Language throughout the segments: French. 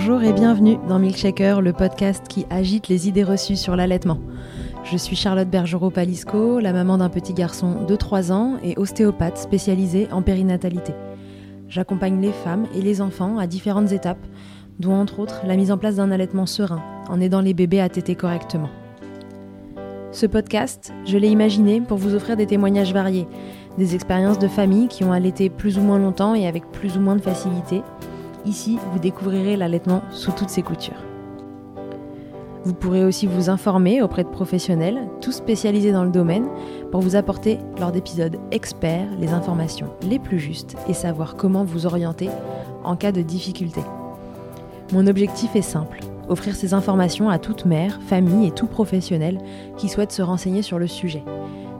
Bonjour et bienvenue dans Milkshaker, le podcast qui agite les idées reçues sur l'allaitement. Je suis Charlotte Bergerot-Palisco, la maman d'un petit garçon de 3 ans et ostéopathe spécialisée en périnatalité. J'accompagne les femmes et les enfants à différentes étapes, dont entre autres la mise en place d'un allaitement serein, en aidant les bébés à téter correctement. Ce podcast, je l'ai imaginé pour vous offrir des témoignages variés, des expériences de familles qui ont allaité plus ou moins longtemps et avec plus ou moins de facilité, Ici, vous découvrirez l'allaitement sous toutes ses coutures. Vous pourrez aussi vous informer auprès de professionnels, tous spécialisés dans le domaine, pour vous apporter, lors d'épisodes experts, les informations les plus justes et savoir comment vous orienter en cas de difficulté. Mon objectif est simple, offrir ces informations à toute mère, famille et tout professionnel qui souhaite se renseigner sur le sujet.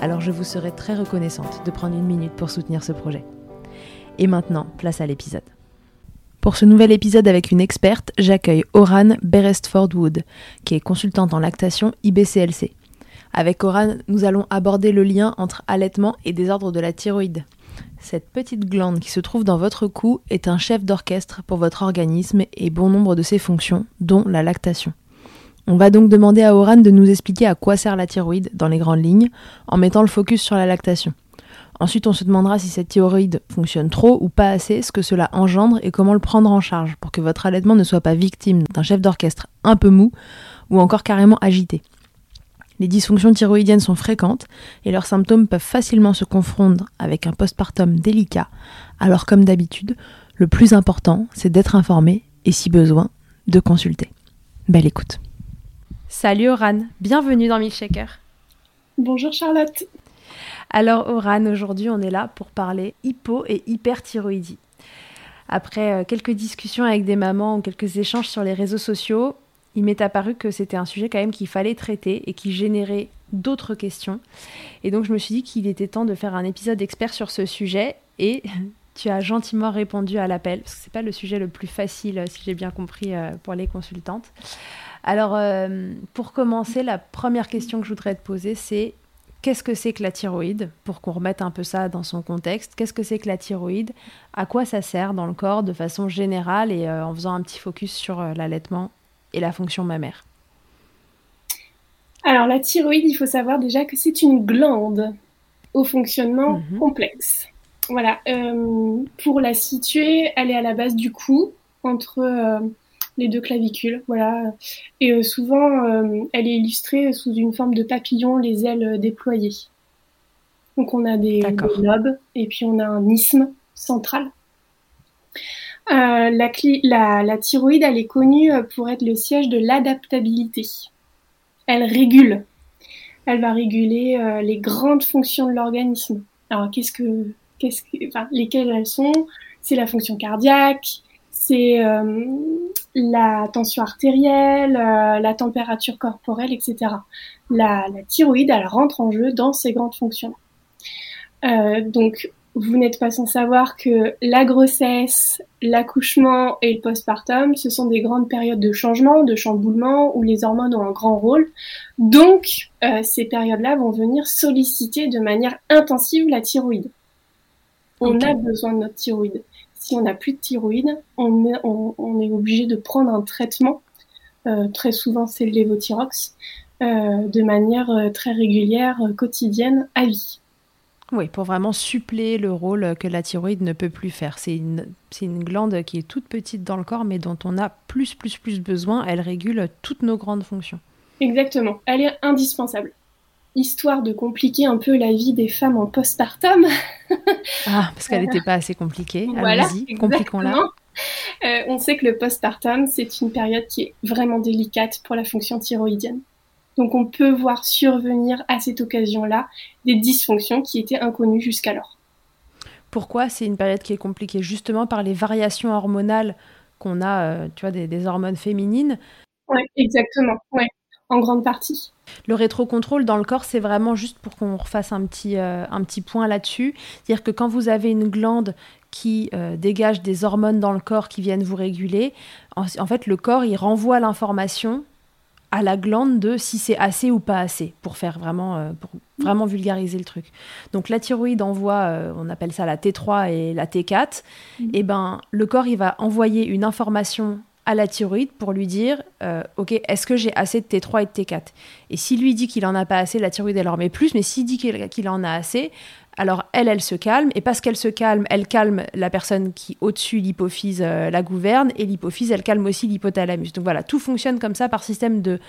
Alors je vous serai très reconnaissante de prendre une minute pour soutenir ce projet. Et maintenant, place à l'épisode. Pour ce nouvel épisode avec une experte, j'accueille Oran Berestford-Wood, qui est consultante en lactation IBCLC. Avec Oran, nous allons aborder le lien entre allaitement et désordre de la thyroïde. Cette petite glande qui se trouve dans votre cou est un chef d'orchestre pour votre organisme et bon nombre de ses fonctions, dont la lactation. On va donc demander à Oran de nous expliquer à quoi sert la thyroïde dans les grandes lignes, en mettant le focus sur la lactation. Ensuite, on se demandera si cette thyroïde fonctionne trop ou pas assez, ce que cela engendre et comment le prendre en charge pour que votre allaitement ne soit pas victime d'un chef d'orchestre un peu mou ou encore carrément agité. Les dysfonctions thyroïdiennes sont fréquentes et leurs symptômes peuvent facilement se confondre avec un postpartum délicat. Alors comme d'habitude, le plus important, c'est d'être informé et si besoin, de consulter. Belle écoute. Salut Oran, bienvenue dans Milkshaker. Bonjour Charlotte. Alors Oran, aujourd'hui on est là pour parler hypo et hyperthyroïdie. Après euh, quelques discussions avec des mamans ou quelques échanges sur les réseaux sociaux, il m'est apparu que c'était un sujet quand même qu'il fallait traiter et qui générait d'autres questions. Et donc je me suis dit qu'il était temps de faire un épisode expert sur ce sujet et tu as gentiment répondu à l'appel parce que c'est pas le sujet le plus facile si j'ai bien compris euh, pour les consultantes. Alors euh, pour commencer, la première question que je voudrais te poser c'est Qu'est-ce que c'est que la thyroïde Pour qu'on remette un peu ça dans son contexte. Qu'est-ce que c'est que la thyroïde À quoi ça sert dans le corps de façon générale et euh, en faisant un petit focus sur euh, l'allaitement et la fonction mammaire Alors la thyroïde, il faut savoir déjà que c'est une glande au fonctionnement mhm. complexe. Voilà. Euh, pour la situer, elle est à la base du cou, entre les deux clavicules, voilà. Et euh, souvent, euh, elle est illustrée sous une forme de papillon, les ailes déployées. Donc on a des, lobes et puis on a un isthme central. Euh, la, la, thyroïde, elle est connue pour être le siège de l'adaptabilité. Elle régule. Elle va réguler les grandes fonctions de l'organisme. Alors qu'est-ce que, qu'est-ce que, enfin, lesquelles elles sont? C'est la fonction cardiaque, c'est la tension artérielle, euh, la température corporelle, etc. La, thyroïde, elle rentre en jeu dans ces grandes fonctions. Euh, donc, vous n'êtes pas sans savoir que la grossesse, l'accouchement et le postpartum, ce sont des grandes périodes de changement, de chamboulement, où les hormones ont un grand rôle. Donc, euh, ces périodes-là vont venir solliciter de manière intensive la thyroïde. On a besoin de notre thyroïde si on n'a plus de thyroïde, on est, obligé de prendre un traitement. Euh, très souvent, c'est le lévothyrox, euh, de manière euh, très régulière, quotidienne, à vie. Oui, pour vraiment suppléer le rôle que la thyroïde ne peut plus faire. C'est une, une glande qui est toute petite dans le corps, mais dont on a plus, plus, plus besoin. Elle régule toutes nos grandes fonctions. Exactement. Elle est indispensable histoire de compliquer un peu la vie des femmes en postpartum. ah, parce qu'elle n'était pas assez compliquée. Voilà, compliquons-la. Euh, on sait que le postpartum, c'est une période qui est vraiment délicate pour la fonction thyroïdienne. Donc on peut voir survenir à cette occasion-là des dysfonctions qui étaient inconnues jusqu'alors. Pourquoi c'est une période qui est compliquée? Justement par les variations hormonales qu'on a, euh, tu vois, des, hormones féminines Oui, exactement. Ouais, en grande partie. Le rétrocontrôle dans le corps, c'est vraiment juste pour qu'on refasse un petit, euh, un petit point là-dessus. C'est-à-dire que quand vous avez une glande qui euh, dégage des hormones dans le corps qui viennent vous réguler, en, fait, le corps, il renvoie l'information à la glande de si c'est assez ou pas assez, pour faire vraiment, euh, pour vraiment vulgariser le truc. Donc la thyroïde envoie, on appelle ça la T3 et la T4, mmh. et ben le corps, il va envoyer une information à la thyroïde pour lui dire euh, Ok, est-ce que j'ai assez de T3 et de T4 Et s'il lui dit qu'il en a pas assez, la thyroïde, elle en met plus, mais s'il dit qu'il en a assez, alors elle, elle se calme, et parce qu'elle se calme, elle calme la personne qui au-dessus, l'hypophyse, euh, la gouverne, et l'hypophyse, elle calme aussi l'hypothalamus. Donc voilà, tout fonctionne comme ça par système de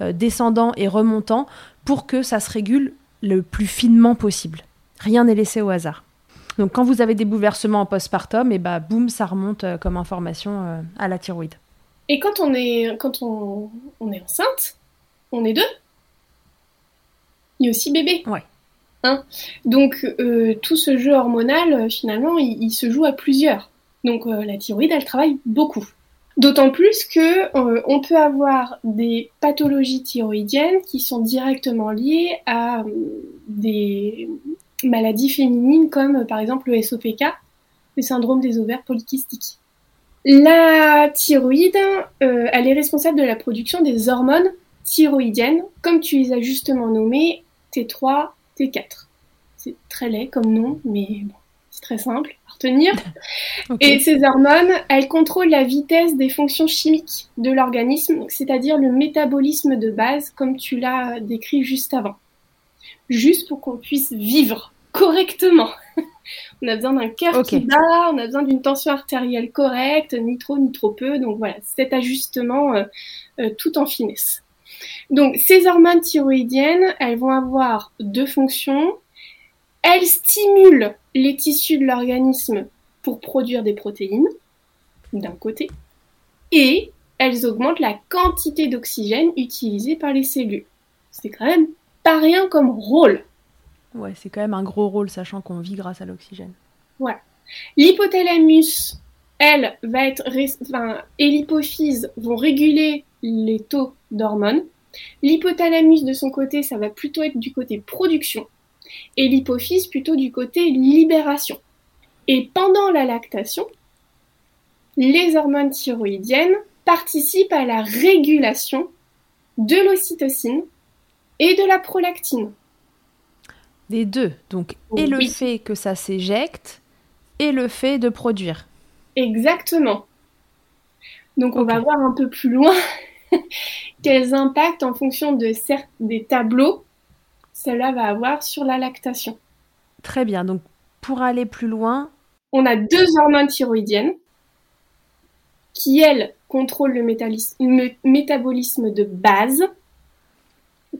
euh, descendant et remontant pour que ça se régule le plus finement possible. Rien n'est laissé au hasard. Donc quand vous avez des bouleversements en postpartum, et bah boum, ça remonte euh, comme information euh, à la thyroïde. Et quand on est quand on, est enceinte, on est deux. Il y a aussi bébé. Ouais. Hein Donc euh, tout ce jeu hormonal, finalement, il, se joue à plusieurs. Donc la thyroïde, elle travaille beaucoup. D'autant plus que on peut avoir des pathologies thyroïdiennes qui sont directement liées à des maladies féminines comme euh, par exemple le SOPK, le syndrome des ovaires polykystiques. La thyroïde, euh, elle est responsable de la production des hormones thyroïdiennes, comme tu les as justement nommées, T3, T4. C'est très laid comme nom, mais bon, c'est très simple à retenir. Et ces hormones, elles contrôlent la vitesse des fonctions chimiques de l'organisme, c'est-à-dire le métabolisme de base, comme tu l'as décrit juste avant juste pour qu'on puisse vivre correctement. on a besoin d'un cœur qui bat, on a besoin d'une tension artérielle correcte, ni trop ni trop peu. Donc voilà, cet ajustement euh, euh, tout en finesse. Donc ces hormones thyroïdiennes, elles vont avoir deux fonctions. Elles stimulent les tissus de l'organisme pour produire des protéines, d'un côté, et elles augmentent la quantité d'oxygène utilisée par les cellules. C'est quand même rien comme rôle. Ouais, c'est quand même un gros rôle, sachant qu'on vit grâce à l'oxygène. Ouais. L'hypothalamus, elle, va être. Enfin, et l'hypophyse vont réguler les taux d'hormones. L'hypothalamus, de son côté, ça va plutôt être du côté production. Et l'hypophyse, plutôt du côté libération. Et pendant la lactation, les hormones thyroïdiennes participent à la régulation de l'ocytocine, et de la prolactine. Des deux, donc et le fait que ça s'éjecte et le fait de produire. Exactement. Donc on va voir un peu plus loin quels impacts en fonction de des tableaux cela va avoir sur la lactation. Très bien, donc pour aller plus loin... On a deux hormones thyroïdiennes qui, elles, contrôlent le métabolisme de base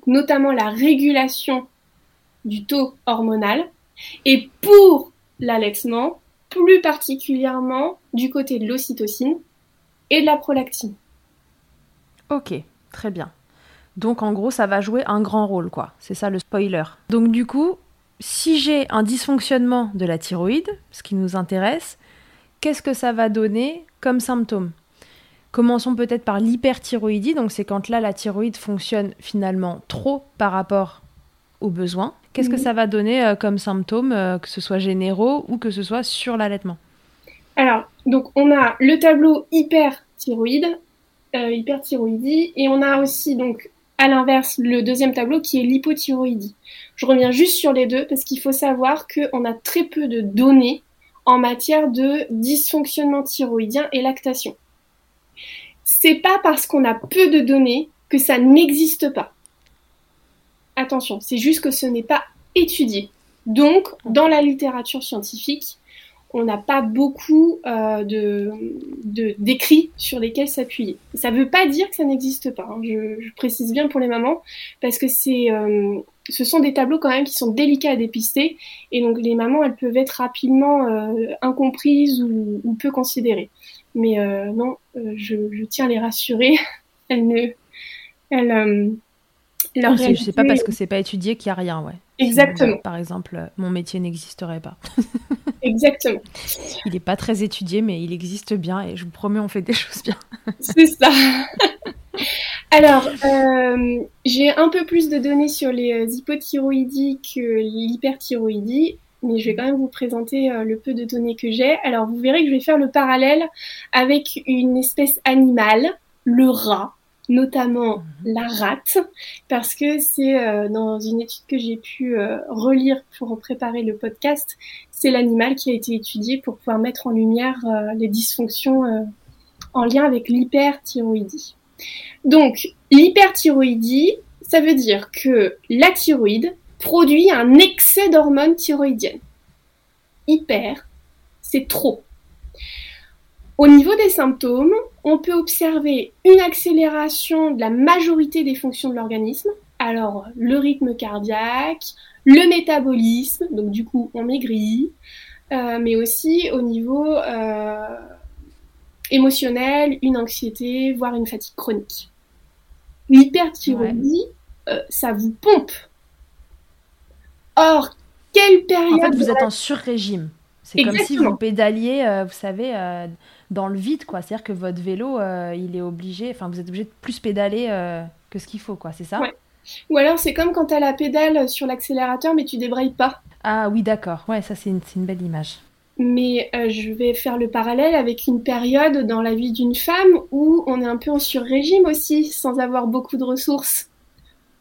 notamment la régulation du taux hormonal, et pour l'allaitement, plus particulièrement du côté de l'ocytocine et de la prolactine. Ok, très bien. Donc en gros, ça va jouer un grand rôle, quoi. C'est ça le spoiler. Donc du coup, si j'ai un dysfonctionnement de la thyroïde, ce qui nous intéresse, qu'est-ce que ça va donner comme symptôme? Commençons peut-être par l'hyperthyroïdie, donc c'est quand là la thyroïde fonctionne finalement trop par rapport aux besoins. Qu'est-ce que mhm. ça va donner euh, comme symptômes, euh, que ce soit généraux ou que ce soit sur l'allaitement? Alors, donc on a le tableau hyperthyroïde, euh, hyperthyroïdie, et on a aussi donc à l'inverse le deuxième tableau qui est l'hypothyroïdie. Je reviens juste sur les deux parce qu'il faut savoir qu'on a très peu de données en matière de dysfonctionnement thyroïdien et lactation c'est pas parce qu'on a peu de données que ça n'existe pas. Attention, c'est juste que ce n'est pas étudié. Donc, dans la littérature scientifique, on n'a pas beaucoup euh, de, d'écrits sur lesquels s'appuyer. Ça ne veut pas dire que ça n'existe pas. Hein. Je, précise bien pour les mamans parce que c'est, euh, ce sont des tableaux quand même qui sont délicats à dépister et donc les mamans elles peuvent être rapidement euh, incomprises ou, ou, peu considérées. Mais euh, non, euh, je, tiens à les rassurer. Elles ne. Elles, euh, leur sais pas parce que c'est pas étudié qu'il n'y a rien, ouais. Exactement. par exemple, mon métier n'existerait pas. Exactement. Il n'est pas très étudié, mais il existe bien et je vous promets, on fait des choses bien. c'est ça. Alors, euh, j'ai un peu plus de données sur les hypothyroïdies que l'hyperthyroïdie, mais je vais quand même vous présenter euh, le peu de données que j'ai. Alors, vous verrez que je vais faire le parallèle avec une espèce animale, le rat, notamment mhm. la rate, parce que c'est dans une étude que j'ai pu relire pour préparer le podcast, c'est l'animal qui a été étudié pour pouvoir mettre en lumière les dysfonctions en lien avec l'hyperthyroïdie. Donc, l'hyperthyroïdie, ça veut dire que la thyroïde produit un excès d'hormones thyroïdiennes. Hyper, c'est trop. Au niveau des symptômes, on peut observer une accélération de la majorité des fonctions de l'organisme. Alors, le rythme cardiaque, le métabolisme, donc du coup, on maigrit, euh, mais aussi au niveau euh, émotionnelle, une anxiété, voire une fatigue chronique. L'hyperthyroïdie, euh, ça vous pompe. Or, quelle période... En fait, vous êtes en sur-régime. C'est comme si vous pédaliez, euh, vous savez, euh, dans le vide, quoi. C'est-à-dire que votre vélo, il est obligé, enfin, vous êtes obligé de plus pédaler que ce qu'il faut, quoi. C'est ça ouais. Ou alors, c'est comme quand tu as la pédale sur l'accélérateur, mais tu débrailles pas. Ah oui, d'accord. Ouais, ça, c'est une, une belle image mais euh, je vais faire le parallèle avec une période dans la vie d'une femme où on est un peu en sur-régime aussi, sans avoir beaucoup de ressources.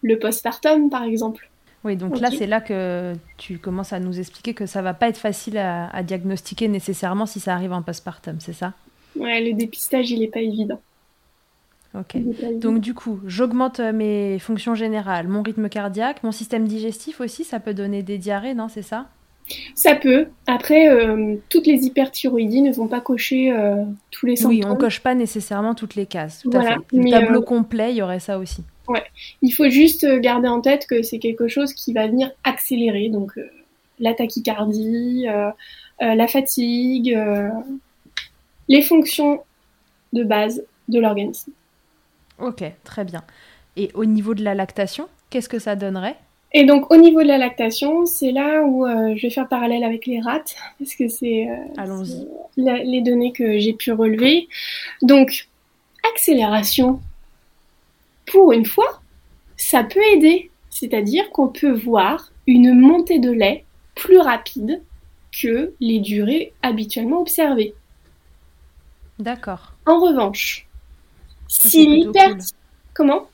Le postpartum, par exemple. Oui, donc là, c'est là que tu commences à nous expliquer que ça va pas être facile à, diagnostiquer nécessairement si ça arrive en postpartum, c'est ça? Ouais, le dépistage, il n'est pas évident. Ok. Donc du coup, j'augmente euh, mes fonctions générales, mon rythme cardiaque, mon système digestif aussi, ça peut donner des diarrhées, non C'est ça? Ça peut. Après, euh, toutes les hyperthyroïdies ne vont pas cocher euh, tous les symptômes. Oui, on coche pas nécessairement toutes les cases. Tout à fait. Le tableau euh, complet, il y aurait ça aussi. Ouais. Il faut juste garder en tête que c'est quelque chose qui va venir accélérer. Donc, la tachycardie, la fatigue, les fonctions de base de l'organisme. Ok, très bien. Et au niveau de la lactation, qu'est-ce que ça donnerait? Et donc au niveau de la lactation, c'est là où euh, je vais faire parallèle avec les rats, parce que c'est euh, les données que j'ai pu relever. Donc accélération, pour une fois, ça peut aider. C'est-à-dire qu'on peut voir une montée de lait plus rapide que les durées habituellement observées. D'accord. En revanche, si l'hyper... Comment?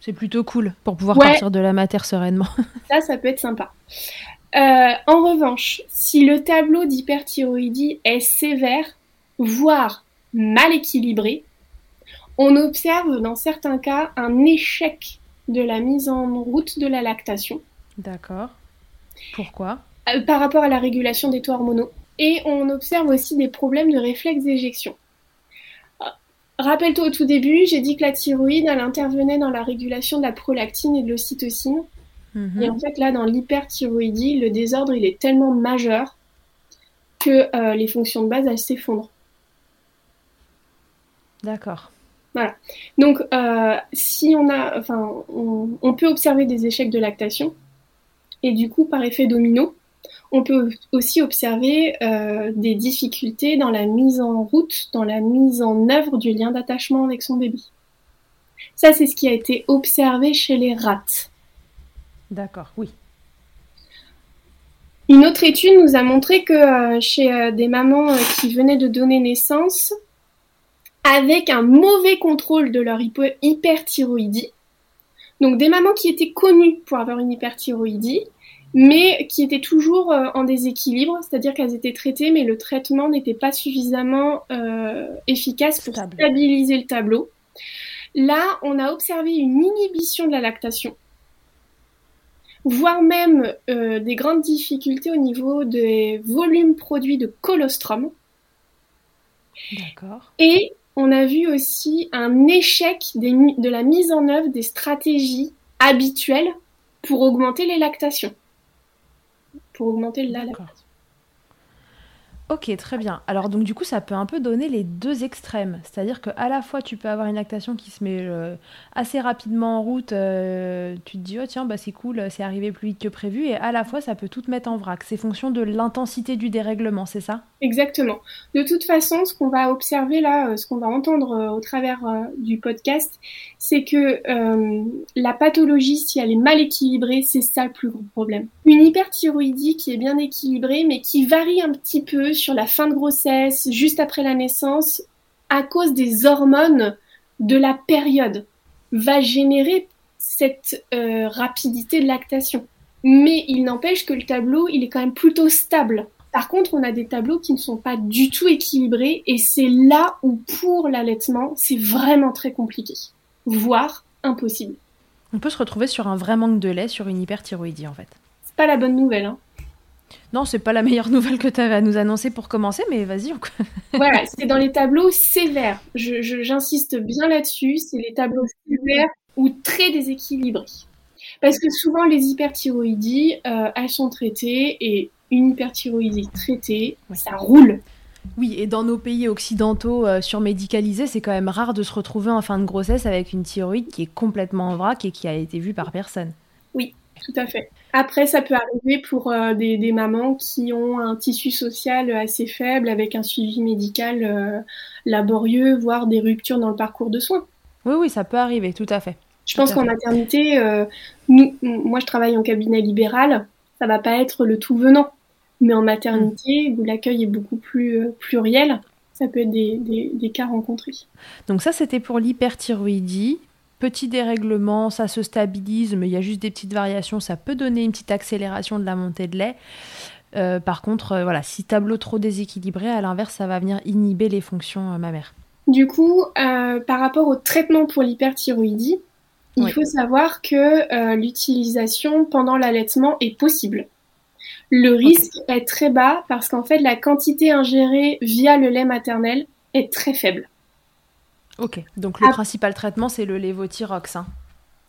C'est plutôt cool pour pouvoir partir de la matière sereinement. Ça, ça peut être sympa. Euh, en revanche, si le tableau d'hyperthyroïdie est sévère, voire mal équilibré, on observe dans certains cas un échec de la mise en route de la lactation. D'accord. Pourquoi? Euh, Par rapport à la régulation des taux hormonaux. Et on observe aussi des problèmes de réflexe d'éjection. Rappelle-toi au tout début, j'ai dit que la thyroïde, elle intervenait dans la régulation de la prolactine et de l'ocytocine. Mhm. Et en fait, là, dans l'hyperthyroïdie, le désordre, il est tellement majeur que euh, les fonctions de base, elles s'effondrent. D'accord. Voilà. Donc, euh, si on a, enfin, on, peut observer des échecs de lactation, et du coup, par effet domino, on peut aussi observer euh, des difficultés dans la mise en route, dans la mise en œuvre du lien d'attachement avec son bébé. Ça, c'est ce qui a été observé chez les rats. D'accord, oui. Une autre étude nous a montré que euh, chez des mamans qui venaient de donner naissance, avec un mauvais contrôle de leur hyperthyroïdie, donc des mamans qui étaient connues pour avoir une hyperthyroïdie, mais qui étaient toujours euh, en déséquilibre, c'est-à-dire qu'elles étaient traitées, mais le traitement n'était pas suffisamment euh, efficace pour stabiliser le tableau. Là, on a observé une inhibition de la lactation, voire même euh, des grandes difficultés au niveau des volumes produits de colostrum. D'accord. Et on a vu aussi un échec de la mise en œuvre des stratégies habituelles pour augmenter les lactations. Pour augmenter le Ok, très bien. Alors donc du coup, ça peut un peu donner les deux extrêmes. C'est-à-dire qu'à la fois, tu peux avoir une lactation qui se met euh, assez rapidement en route. Euh, tu te dis, oh tiens, bah, c'est cool, c'est arrivé plus vite que prévu. Et à la fois, ça peut tout te mettre en vrac. C'est fonction de l'intensité du dérèglement, c'est ça? Exactement. De toute façon, ce qu'on va observer là, euh, ce qu'on va entendre euh, au travers euh, du podcast, c'est que la pathologie, si elle est mal équilibrée, c'est ça le plus gros problème. Une hyperthyroïdie qui est bien équilibrée, mais qui varie un petit peu la fin de grossesse, juste après la naissance, à cause des hormones de la période, va générer cette rapidité de lactation. Mais il n'empêche que le tableau, il est quand même plutôt stable par contre, on a des tableaux qui ne sont pas du tout équilibrés et c'est là où pour l'allaitement, c'est vraiment très compliqué, voire impossible. On peut se retrouver sur un vrai manque de lait, sur une hyperthyroïdie en fait. C'est pas la bonne nouvelle. Hein. Non, c'est pas la meilleure nouvelle que tu avais à nous annoncer pour commencer, mais vas-y. voilà, c'est dans les tableaux sévères. J'insiste bien là-dessus, c'est les tableaux sévères ou très déséquilibrés. Parce que souvent, les hyperthyroïdies, euh, elles sont traitées et une hyperthyroïdie traitée, ça roule. Oui, et dans nos pays occidentaux euh, surmédicalisés, c'est quand même rare de se retrouver en fin de grossesse avec une thyroïde qui est complètement en vrac et qui a été vue par personne. Oui, tout à fait. Après, ça peut arriver pour euh, des, mamans qui ont un tissu social assez faible, avec un suivi médical euh, laborieux, voire des ruptures dans le parcours de soins. Oui, oui, ça peut arriver, tout à fait. Je pense qu'en maternité, nous, moi je travaille en cabinet libéral, ça va pas être le tout venant. Mais en maternité, où l'accueil est beaucoup plus euh, pluriel, ça peut être des, cas rencontrés. Donc ça, c'était pour l'hyperthyroïdie. Petit dérèglement, ça se stabilise, mais il y a juste des petites variations. Ça peut donner une petite accélération de la montée de lait. Euh, par contre, euh, voilà, si tableau trop déséquilibré, à l'inverse, ça va venir inhiber les fonctions mammaires. Du coup, par rapport au traitement pour l'hyperthyroïdie, il faut savoir que l'utilisation pendant l'allaitement est possible. Le risque est très bas parce qu'en fait, la quantité ingérée via le lait maternel est très faible. Ok, donc le principal traitement, c'est le lévothyrox. Hein.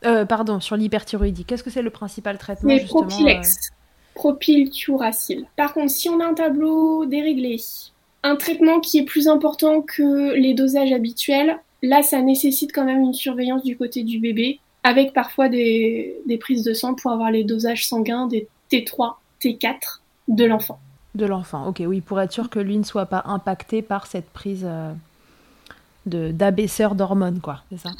Euh, pardon, sur l'hyperthyroïdie. Qu'est-ce que c'est le principal traitement Le Propilex, euh... Par contre, si on a un tableau déréglé, un traitement qui est plus important que les dosages habituels, là, ça nécessite quand même une surveillance du côté du bébé, avec parfois des, des prises de sang pour avoir les dosages sanguins des T3 T4 de l'enfant. De l'enfant, ok, oui, pour être sûr que lui ne soit pas impacté par cette prise euh, d'abaisseur d'hormones, quoi, c'est ça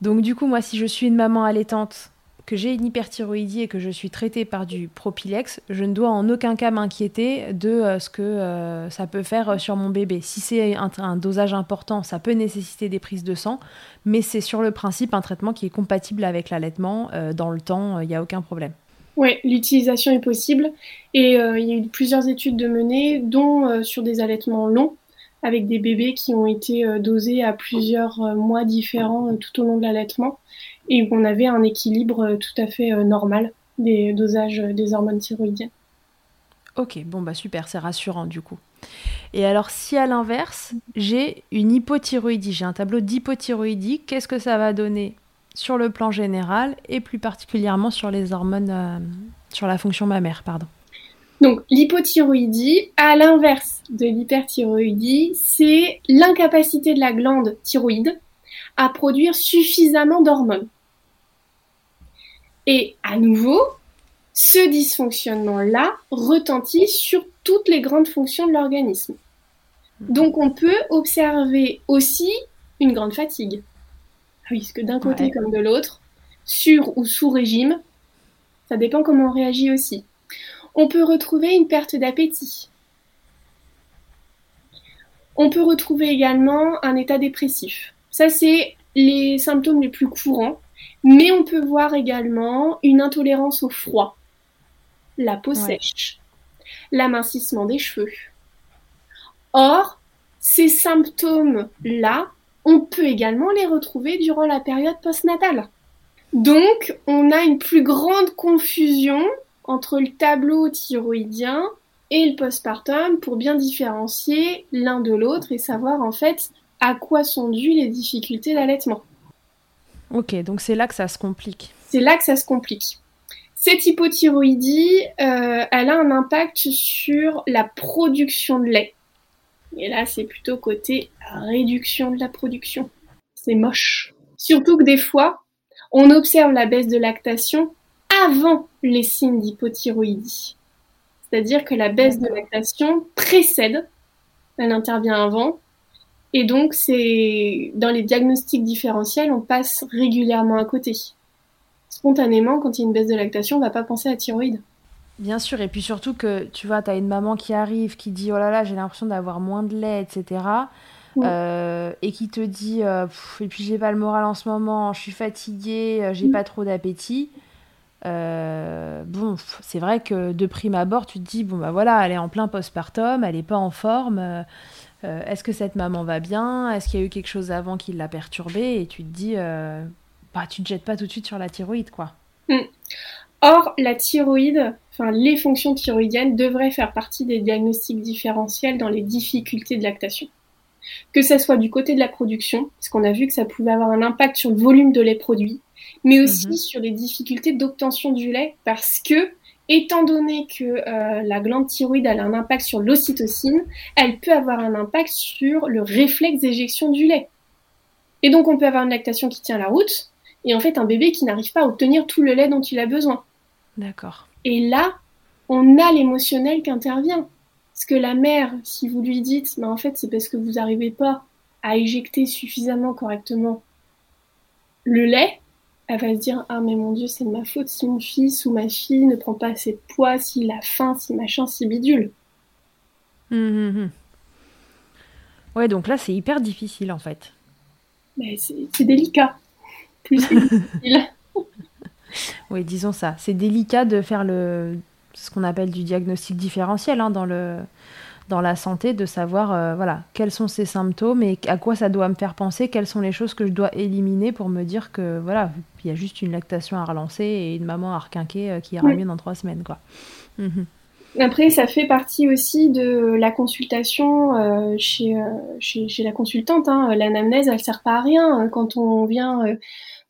Donc du coup, moi, si je suis une maman allaitante, que j'ai une hyperthyroïdie et que je suis traitée par du Propilex, je ne dois en aucun cas m'inquiéter de euh, ce que euh, ça peut faire sur mon bébé. Si c'est un, un, dosage important, ça peut nécessiter des prises de sang, mais c'est sur le principe un traitement qui est compatible avec l'allaitement. dans le temps, il n'y a aucun problème. Oui, l'utilisation est possible et euh, il y a eu plusieurs études de menées, dont euh, sur des allaitements longs, avec des bébés qui ont été euh, dosés à plusieurs mois différents tout au long de l'allaitement et où on avait un équilibre tout à fait normal des dosages des hormones thyroïdiennes. Ok, bon bah super, c'est rassurant du coup. Et alors si à l'inverse, j'ai une hypothyroïdie, j'ai un tableau d'hypothyroïdie, qu'est-ce que ça va donner sur le plan général et plus particulièrement sur les hormones, euh, sur la fonction mammaire, pardon? Donc l'hypothyroïdie, à l'inverse de l'hyperthyroïdie, c'est l'incapacité de la glande thyroïde à produire suffisamment d'hormones. Et à nouveau, ce dysfonctionnement-là retentit sur toutes les grandes fonctions de l'organisme. Donc on peut observer aussi une grande fatigue. Oui, parce que d'un côté comme de l'autre, sur ou sous régime, ça dépend comment on réagit aussi. On peut retrouver une perte d'appétit. On peut retrouver également un état dépressif. Ça, c'est les symptômes les plus courants. Mais on peut voir également une intolérance au froid, la peau sèche, l'amincissement des cheveux. Or, ces symptômes-là on peut également les retrouver durant la période postnatale. Donc, on a une plus grande confusion entre le tableau thyroïdien et le postpartum pour bien différencier l'un de l'autre et savoir en fait à quoi sont dues les difficultés d'allaitement. Ok, donc c'est là que ça se complique. C'est là que ça se complique. Cette hypothyroïdie, euh, elle a un impact sur la production de lait. Et là, c'est plutôt côté réduction de la production. C'est moche. Surtout que des fois, on observe la baisse de lactation avant les signes d'hypothyroïdie. C'est-à-dire que la baisse de lactation précède elle intervient avant. Et donc, c'est dans les diagnostics différentiels, on passe régulièrement à côté. Spontanément, quand il y a une baisse de lactation, on va pas penser à thyroïde. Bien sûr, et puis surtout que tu vois, tu as une maman qui arrive, qui dit oh là là, j'ai l'impression d'avoir moins de lait, etc. Euh, et qui te dit euh, et puis j'ai pas le moral en ce moment, je suis fatiguée, euh, j'ai pas trop d'appétit. Bon, c'est vrai que de prime abord, tu te dis bon bah voilà, elle est en plein postpartum, elle est pas en forme. Est-ce que cette maman va bien? Est-ce qu'il y a eu quelque chose avant qui l'a perturbée? Et tu te dis bah tu te jettes pas tout de suite sur la thyroïde quoi. Mm. Or, la thyroïde, enfin les fonctions thyroïdiennes devraient faire partie des diagnostics différentiels dans les difficultés de lactation. Que ça soit du côté de la production, parce qu'on a vu que ça pouvait avoir un impact sur le volume de lait produit, mais aussi mhm. sur les difficultés d'obtention du lait, parce que étant donné que euh, la glande thyroïde a un impact sur l'ocytocine, elle peut avoir un impact sur le réflexe d'éjection du lait. Et donc on peut avoir une lactation qui tient la route, et en fait un bébé qui n'arrive pas à obtenir tout le lait dont il a besoin. D'accord. Et là, on a l'émotionnel qui intervient. Parce que la mère, si vous lui dites, mais en fait, c'est parce que vous n'arrivez pas à éjecter suffisamment correctement le lait, elle va se dire ah mais mon dieu c'est de ma faute si mon fils ou ma fille ne prend pas assez de poids, s'il a faim, si machin, si bidule. Hum, hum, hum. Ouais donc là c'est hyper difficile en fait. Mais c'est délicat. Plus difficile. oui, disons ça. C'est délicat de faire le ce qu'on appelle du diagnostic différentiel hein, dans le dans la santé, de savoir euh, voilà quels sont ces symptômes et à quoi ça doit me faire penser, quelles sont les choses que je dois éliminer pour me dire que voilà il y a juste une lactation à relancer et une maman à requinquer euh, qui ira mieux dans trois semaines quoi. Mhm. Après, ça fait partie aussi de la consultation euh, chez, chez, chez, la consultante. Hein. L'anamnèse, elle sert pas à rien hein. quand on vient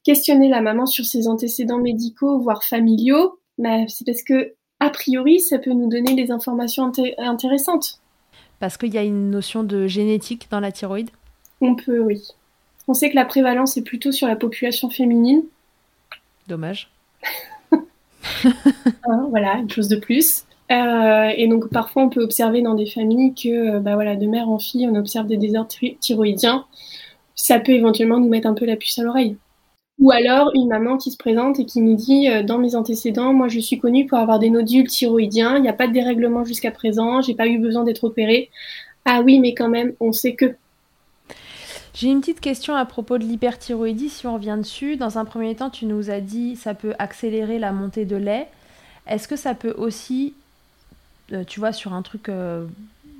questionner la maman sur ses antécédents médicaux, voire familiaux, bah, c'est parce que, a priori, ça peut nous donner des informations intéressantes. Parce qu'il y a une notion de génétique dans la thyroïde On peut, oui. On sait que la prévalence est plutôt sur la population féminine. Dommage. Hein, voilà, une chose de plus. Euh, et donc parfois on peut observer dans des familles que bah voilà, de mère en fille, on observe des désordres thyroïdiens. Ça peut éventuellement nous mettre un peu la puce à l'oreille. Ou alors une maman qui se présente et qui nous dit euh, dans mes antécédents, moi je suis connue pour avoir des nodules thyroïdiens, il n'y a pas de dérèglement jusqu'à présent, j'ai pas eu besoin d'être opérée. Ah oui, mais quand même, on sait que. J'ai une petite question à propos de l'hyperthyroïdie, si on revient dessus. Dans un premier temps, tu nous as dit ça peut accélérer la montée de lait. Est-ce que ça peut aussi, euh, tu vois, sur un truc euh,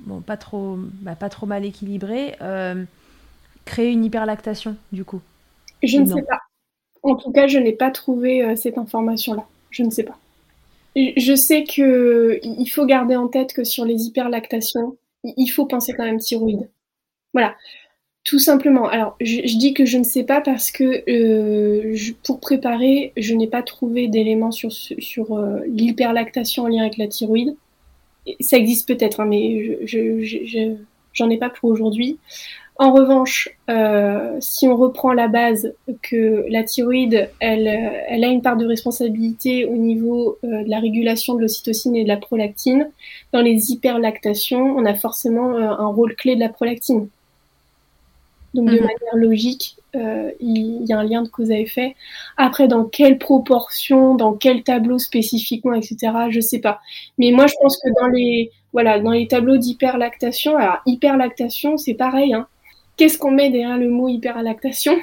bon, pas, trop, bah, pas trop mal équilibré, créer une hyperlactation du coup? Je ne sais pas. En tout cas, je n'ai pas trouvé euh, cette information-là. Je ne sais pas. Je sais que il faut garder en tête que sur les hyperlactations, il faut penser quand même thyroïde. Voilà, tout simplement. Alors, je, dis que je ne sais pas parce que euh, pour préparer, je n'ai pas trouvé d'éléments sur, sur euh, l'hyperlactation en lien avec la thyroïde. Ça existe peut-être, hein, mais je j'en ai pas pour aujourd'hui. En revanche, euh, si on reprend la base que la thyroïde, elle, elle a une part de responsabilité au niveau euh, de la régulation de l'ocytocine et de la prolactine, dans les hyperlactations, on a forcément euh, un rôle clé de la prolactine. Donc de mhm. manière logique, il y a un lien de cause à effet. Après, dans quelle proportion, dans quel tableau spécifiquement, etc., je sais pas. Mais moi, je pense que dans les voilà, dans les tableaux d'hyperlactation, alors hyperlactation, c'est pareil. Hein, qu'est-ce qu'on met derrière le mot hyperlactation?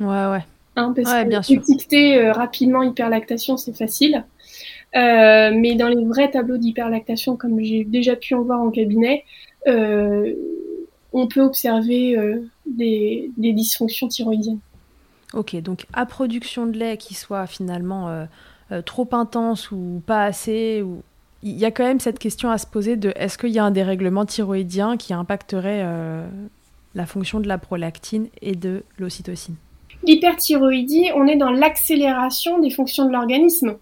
Ouais, ouais. Hein, parce que bien étiqueter euh, rapidement hyperlactation, c'est facile. Euh, mais dans les vrais tableaux d'hyperlactation, comme j'ai déjà pu en voir en cabinet, euh, on peut observer des, dysfonctions thyroïdiennes. Ok, donc à production de lait qui soit finalement trop intense ou pas assez, ou il y a quand même cette question à se poser de est-ce qu'il y a un dérèglement thyroïdien qui impacterait la fonction de la prolactine et de l'ocytocine. L'hyperthyroïdie, on est dans l'accélération des fonctions de l'organisme.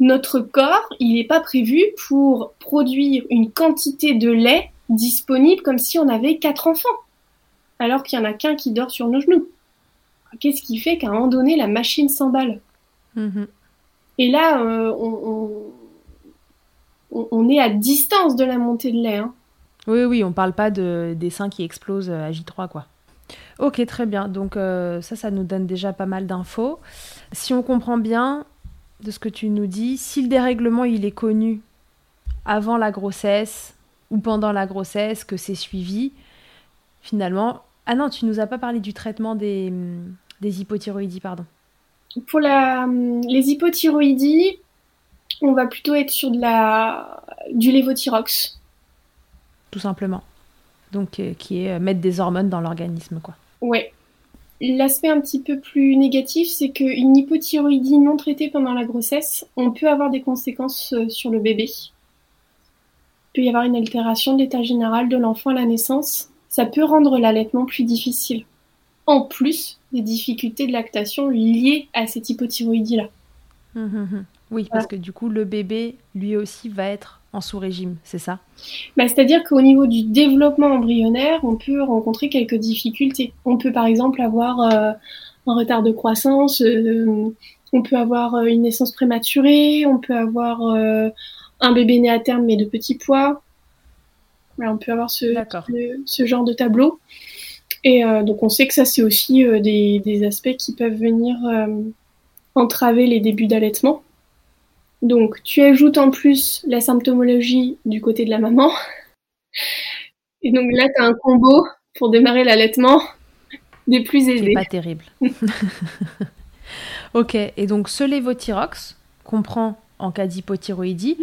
Notre corps, il n'est pas prévu pour produire une quantité de lait disponible comme si on avait quatre enfants, alors qu'il n'y en a qu'un qui dort sur nos genoux. Qu'est-ce qui fait qu'à un moment donné, la machine s'emballe? Mm-hmm. Et là, euh, on, est à distance de la montée de lait. Hein. Oui, oui, on parle pas de, des seins qui explosent à J3, quoi. Ok, très bien. Donc ça, ça nous donne déjà pas mal d'infos. Si on comprend bien de ce que tu nous dis, si le dérèglement il est connu avant la grossesse ou pendant la grossesse, que c'est suivi, finalement. Ah non, tu nous as pas parlé du traitement des, des hypothyroïdies, pardon. Pour la, les hypothyroïdies, on va plutôt être sur de la, du lévothyrox. Tout simplement. Donc, euh, qui est euh, mettre des hormones dans l'organisme, quoi. Ouais. L'aspect un petit peu plus négatif, c'est qu'une hypothyroïdie non traitée pendant la grossesse, on peut avoir des conséquences euh, sur le bébé. Il peut y avoir une altération de l'état général de l'enfant à la naissance. Ça peut rendre l'allaitement plus difficile. En plus des difficultés de lactation liées à cette hypothyroïdie-là. Hum, hum, hum. Oui, parce que du coup, le bébé, lui aussi, va être en sous-régime, c'est ça? Bah, C'est-à-dire qu'au niveau du développement embryonnaire, on peut rencontrer quelques difficultés. On peut par exemple avoir euh, un retard de croissance, euh, on peut avoir euh, une naissance prématurée, on peut avoir un bébé né à terme mais de petits poids. on peut avoir ce, ce, genre de tableau. Et donc on sait que ça c'est aussi des, des, aspects qui peuvent venir entraver les débuts d'allaitement. Donc, tu ajoutes en plus la symptomologie du côté de la maman. Et donc là, tu as un combo pour démarrer l'allaitement des plus aisés. pas terrible. ok, et donc ce lévothyrox qu'on prend en cas d'hypothyroïdie,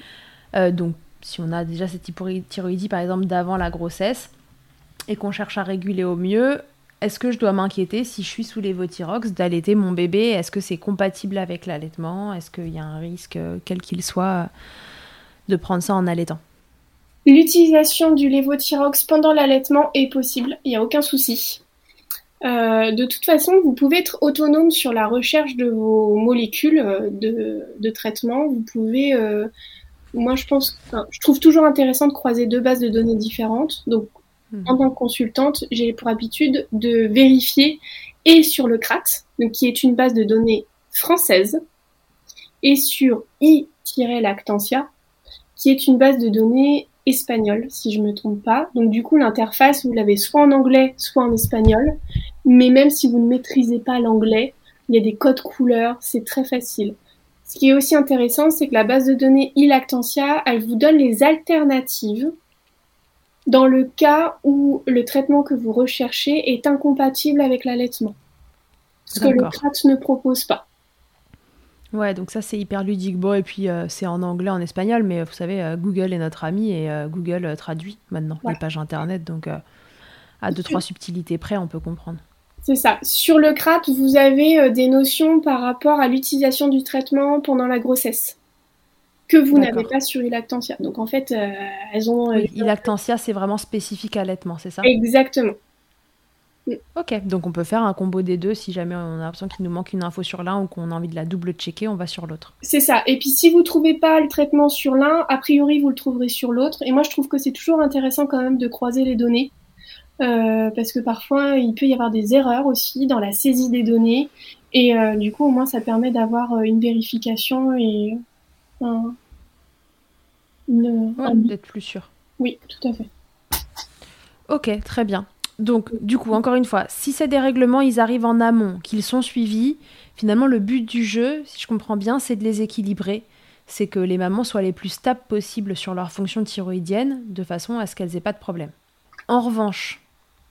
euh, donc si on a déjà cette hypothyroïdie par exemple d'avant la grossesse et qu'on cherche à réguler au mieux, est-ce que je dois m'inquiéter si je suis sous les Votirox d'allaiter mon bébé? Est-ce que c'est compatible avec l'allaitement? Est-ce qu'il y a un risque, euh, quel qu'il soit, de prendre ça en allaitant? L'utilisation du lévothyrox pendant l'allaitement est possible, il n'y a aucun souci. Euh, de toute façon, vous pouvez être autonome sur la recherche de vos molécules euh, de, traitement. Vous pouvez, moi je pense, je trouve toujours intéressant de croiser deux bases de données différentes. Donc Mhm. En tant que consultante, j'ai pour habitude de vérifier et sur le CRAT, qui est une base de données française, et sur i-lactantia, qui est une base de données espagnole, si je ne me trompe pas. Donc du coup, l'interface, vous l'avez soit en anglais, soit en espagnol. Mais même si vous ne maîtrisez pas l'anglais, il y a des codes couleurs, c'est très facile. Ce qui est aussi intéressant, c'est que la base de données e-lactantia, elle vous donne les alternatives dans le cas où le traitement que vous recherchez est incompatible avec l'allaitement. Ce que le CRAT ne propose pas. Ouais, donc ça c'est hyper ludique. Bon, et puis euh, c'est en anglais, en espagnol, mais vous savez, euh, Google est notre ami et euh, Google traduit maintenant les pages internet, donc à deux, trois subtilités près, on peut comprendre. C'est ça. Sur le CRAT, vous avez des notions par rapport à l'utilisation du traitement pendant la grossesse que vous n'avez pas sur Ilactantia. Donc en fait, euh, elles ont. Euh, Ilactantia, c'est vraiment spécifique à l'allaitement, c'est ça? Exactement. Ok, donc on peut faire un combo des deux si jamais on a l'impression qu'il nous manque une info sur l'un ou qu'on a envie de la double checker, on va sur l'autre. C'est ça. Et puis si vous trouvez pas le traitement sur l'un, a priori vous le trouverez sur l'autre. Et moi je trouve que c'est toujours intéressant quand même de croiser les données. Euh, parce que parfois il peut y avoir des erreurs aussi dans la saisie des données et du coup au moins ça permet d'avoir une vérification et D'être plus sûr. Oui, tout à fait. Ok, très bien. Donc, du coup, encore une fois, si ces dérèglements, ils arrivent en amont, qu'ils sont suivis, finalement, le but du jeu, si je comprends bien, c'est de les équilibrer. C'est que les mamans soient les plus stables possibles sur leur fonction thyroïdienne, de façon à ce qu'elles aient pas de problème. En revanche,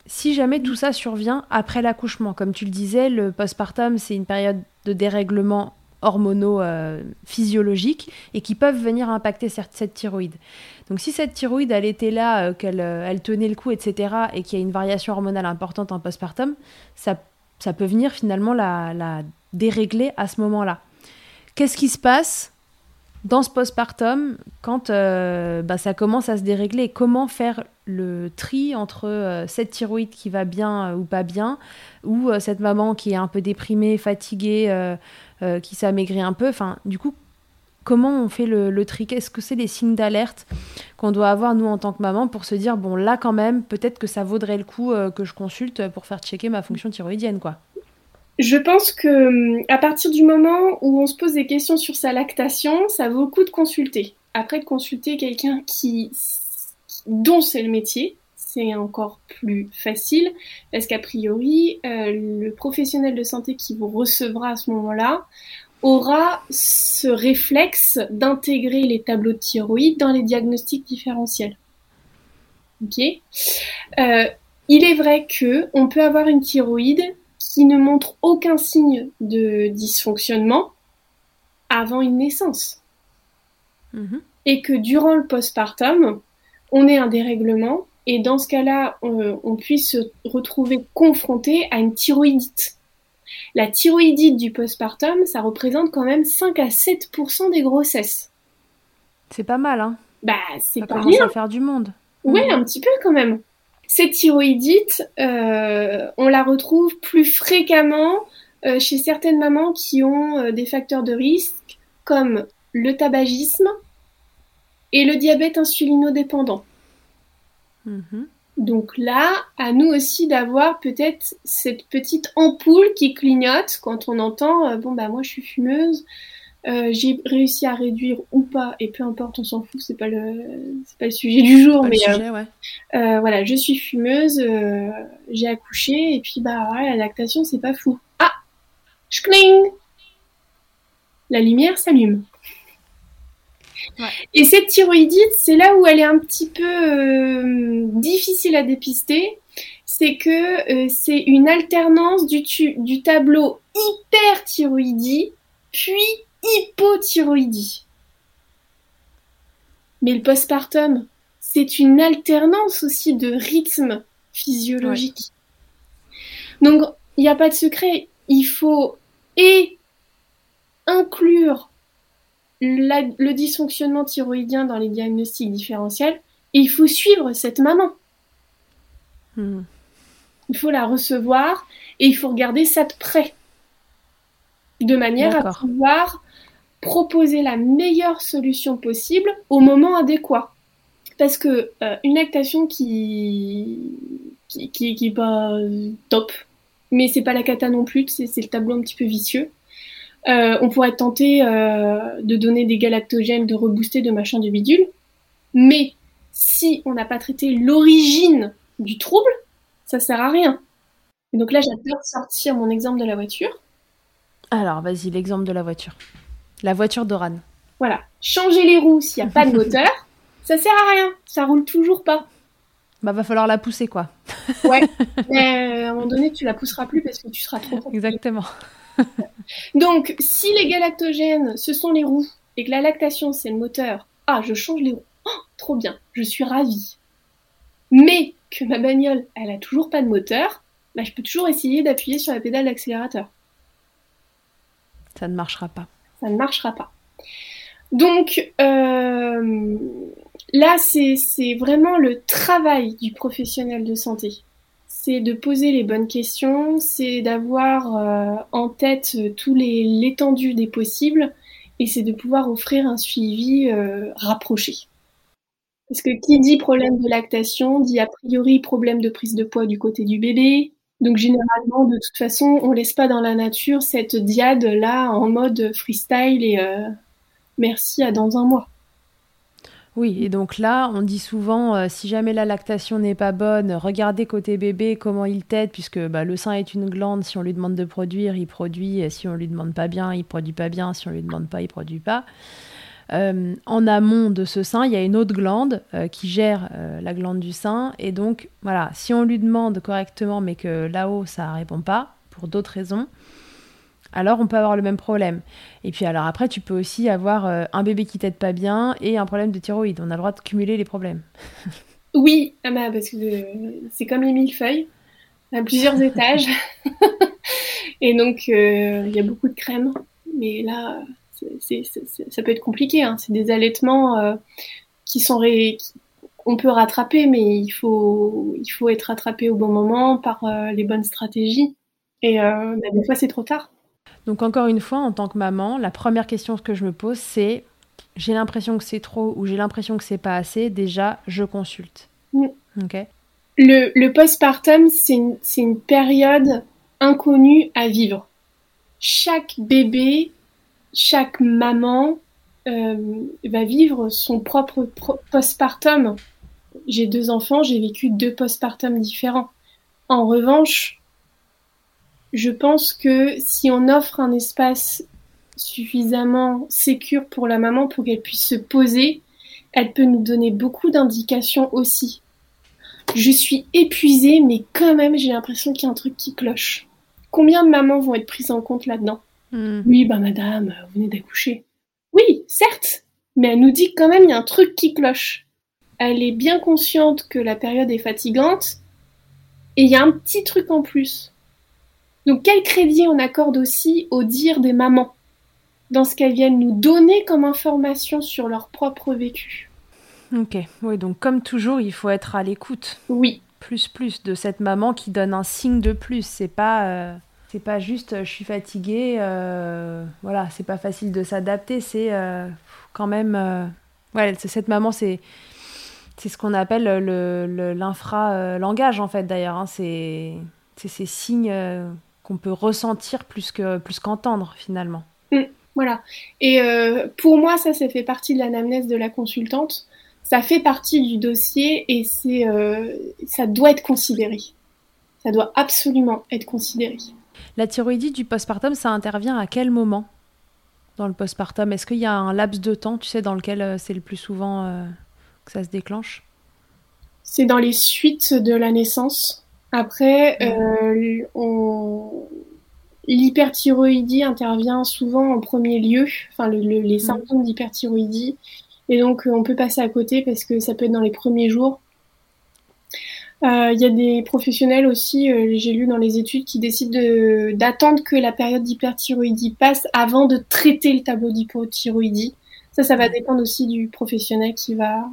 si jamais tout ça survient après l'accouchement, comme tu le disais, le postpartum, c'est une période de dérèglement hormonaux euh, physiologiques et qui peuvent venir impacter cette, thyroïde. Donc si cette thyroïde, elle était là, euh, qu'elle euh, elle tenait le coup, etc., et qu'il y a une variation hormonale importante en postpartum, ça, ça peut venir finalement la, la dérégler à ce moment-là. Qu'est-ce qui se passe dans ce postpartum quand bah, ça commence à se dérégler? Comment faire le tri entre cette thyroïde qui va bien ou pas bien, ou cette maman qui est un peu déprimée, fatiguée, euh, qui s'amaigrit un peu. Enfin, du coup, comment on fait le, le Est-ce que c'est les signes d'alerte qu'on doit avoir, nous, en tant que maman, pour se dire, bon, là, quand même, peut-être que ça vaudrait le coup euh, que je consulte pour faire checker ma fonction thyroïdienne, quoi? Je pense que à partir du moment où on se pose des questions sur sa lactation, ça vaut le coup de consulter. Après, de consulter quelqu'un qui, dont c'est le métier, c'est encore plus facile parce qu'a priori, euh, le professionnel de santé qui vous recevra à ce moment-là aura ce réflexe d'intégrer les tableaux de thyroïde dans les diagnostics différentiels. Ok? Euh, il est vrai que on peut avoir une thyroïde qui ne montre aucun signe de dysfonctionnement avant une naissance. Mhm. Et que durant le postpartum, on ait un dérèglement et dans ce cas-là, on, puisse se retrouver confronté à une thyroïdite. La thyroïdite du postpartum, ça représente quand même 5 à 7% des grossesses. C'est pas mal, hein Bah, c'est pas rien. à faire du monde. Oui, mhm. un petit peu quand même. Cette thyroïdite, euh, on la retrouve plus fréquemment euh, chez certaines mamans qui ont euh, des facteurs de risque comme le tabagisme et le diabète insulinodépendant. Mhm. Donc là, à nous aussi d'avoir peut-être cette petite ampoule qui clignote quand on entend euh, bon bah moi je suis fumeuse, euh, j'ai réussi à réduire ou pas et peu importe on s'en fout c'est pas le c'est pas le sujet du jour mais euh, voilà je suis fumeuse, j'ai accouché et puis bah la lactation c'est pas fou. Ah, schling, la lumière s'allume. Et cette thyroïdite, c'est là où elle est un petit peu euh, difficile à dépister. C'est que euh, c'est une alternance du, du tableau hyperthyroïdie puis hypothyroïdie. Mais le postpartum, c'est une alternance aussi de rythme physiologique. Donc, il n'y a pas de secret. Il faut et inclure le dysfonctionnement thyroïdien dans les diagnostics différentiels il faut suivre cette maman. Hmm. Il faut la recevoir et il faut regarder ça de près. De manière à pouvoir proposer la meilleure solution possible au moment adéquat. Parce que euh, une lactation qui qui, qui, qui est pas top, mais c'est pas la cata non plus, c'est le tableau un petit peu vicieux. Euh, on pourrait tenté euh, de donner des galactogènes, de rebooster, de machin, de bidule. Mais si on n'a pas traité l'origine du trouble, ça sert à rien. Et donc là, j'adore sortir mon exemple de la voiture. Alors, vas-y, l'exemple de la voiture. La voiture d'Oran. Voilà. Changer les roues s'il n'y a pas de moteur, ça sert à rien. Ça roule toujours pas. Bah, va falloir la pousser, quoi. ouais. Mais à un moment donné, tu la pousseras plus parce que tu seras trop. Exactement. Donc, si les galactogènes, ce sont les roues, et que la lactation, c'est le moteur, ah, je change les roues. Oh, trop bien, je suis ravie. Mais que ma bagnole, elle a toujours pas de moteur, bah, je peux toujours essayer d'appuyer sur la pédale d'accélérateur. Ça ne marchera pas. Ça ne marchera pas. Donc, euh, là, c'est vraiment le travail du professionnel de santé c'est de poser les bonnes questions, c'est d'avoir euh, en tête euh, tous l'étendue des possibles et c'est de pouvoir offrir un suivi euh, rapproché. Parce que qui dit problème de lactation dit a priori problème de prise de poids du côté du bébé. Donc généralement, de toute façon, on laisse pas dans la nature cette diade là en mode freestyle et merci à dans un mois. Oui, et donc là, on dit souvent, euh, si jamais la lactation n'est pas bonne, regardez côté bébé comment il t'aide, puisque bah, le sein est une glande, si on lui demande de produire, il produit, si on lui demande pas bien, il produit pas bien, si on lui demande pas, il produit pas. Euh, en amont de ce sein, il y a une autre glande euh, qui gère la glande du sein, et donc voilà, si on lui demande correctement, mais que là-haut ça répond pas, pour d'autres raisons, alors on peut avoir le même problème. Et puis alors après, tu peux aussi avoir euh, un bébé qui t'aide pas bien et un problème de thyroïde. On a le droit de cumuler les problèmes. oui, ah bah, parce que c'est comme les millefeuilles, à plusieurs étages. et donc euh, il y a beaucoup de crème. Mais là, ça peut être compliqué. Hein. C'est des allaitements euh, qui sont on peut rattraper, mais il faut, il faut être rattrapé au bon moment par les bonnes stratégies. Et bah, des fois, c'est trop tard. Donc encore une fois, en tant que maman, la première question que je me pose, c'est j'ai l'impression que c'est trop ou j'ai l'impression que c'est pas assez. Déjà, je consulte. Le, le postpartum, c'est une, période inconnue à vivre. Chaque bébé, chaque maman euh, va vivre son propre postpartum j'ai deux enfants, j'ai vécu deux postpartums différents. En revanche, je pense que si on offre un espace suffisamment sécure pour la maman pour qu'elle puisse se poser, elle peut nous donner beaucoup d'indications aussi. Je suis épuisée, mais quand même, j'ai l'impression qu'il y a un truc qui cloche. Combien de mamans vont être prises en compte là-dedans? Hmm. Oui, bah madame, vous venez d'accoucher. Oui, certes, mais elle nous dit quand même il y a un truc qui cloche. Elle est bien consciente que la période est fatigante, et il y a un petit truc en plus. Donc quel crédit on accorde aussi au dire des mamans dans ce qu'elles viennent nous donner comme information sur leur propre vécu? Ok, oui, donc comme toujours, il faut être à l'écoute. Oui. Plus, plus de cette maman qui donne un signe de plus. C'est pas, euh, c'est pas juste euh, je suis fatiguée, euh, voilà, c'est pas facile de s'adapter. C'est quand même. ouais, cette maman, c'est. C'est ce qu'on appelle le, l'infra-langage, en fait, d'ailleurs. Hein. C'est, c'est ces signes qu'on peut ressentir plus, que, plus qu'entendre, finalement. Mm. Voilà. Et euh, pour moi, ça, ça fait partie de l'anamnèse de la consultante. Ça fait partie du dossier et c'est, euh, ça doit être considéré. Ça doit absolument être considéré. La thyroïdite du postpartum, ça intervient à quel moment dans le postpartum? Est-ce qu'il y a un laps de temps, tu sais, dans lequel euh, c'est le plus souvent que ça se déclenche? C'est dans les suites de la naissance. Après, on, L'hyperthyroïdie intervient souvent en premier lieu, enfin les mm. symptômes d'hyperthyroïdie, et donc euh, on peut passer à côté parce que ça peut être dans les premiers jours. Euh, il y a des professionnels aussi, euh, j'ai lu dans les études, qui décident d'attendre que la période d'hyperthyroïdie passe avant de traiter le tableau d'hypothyroïdie. Ça, ça va mm. dépendre aussi du professionnel qui va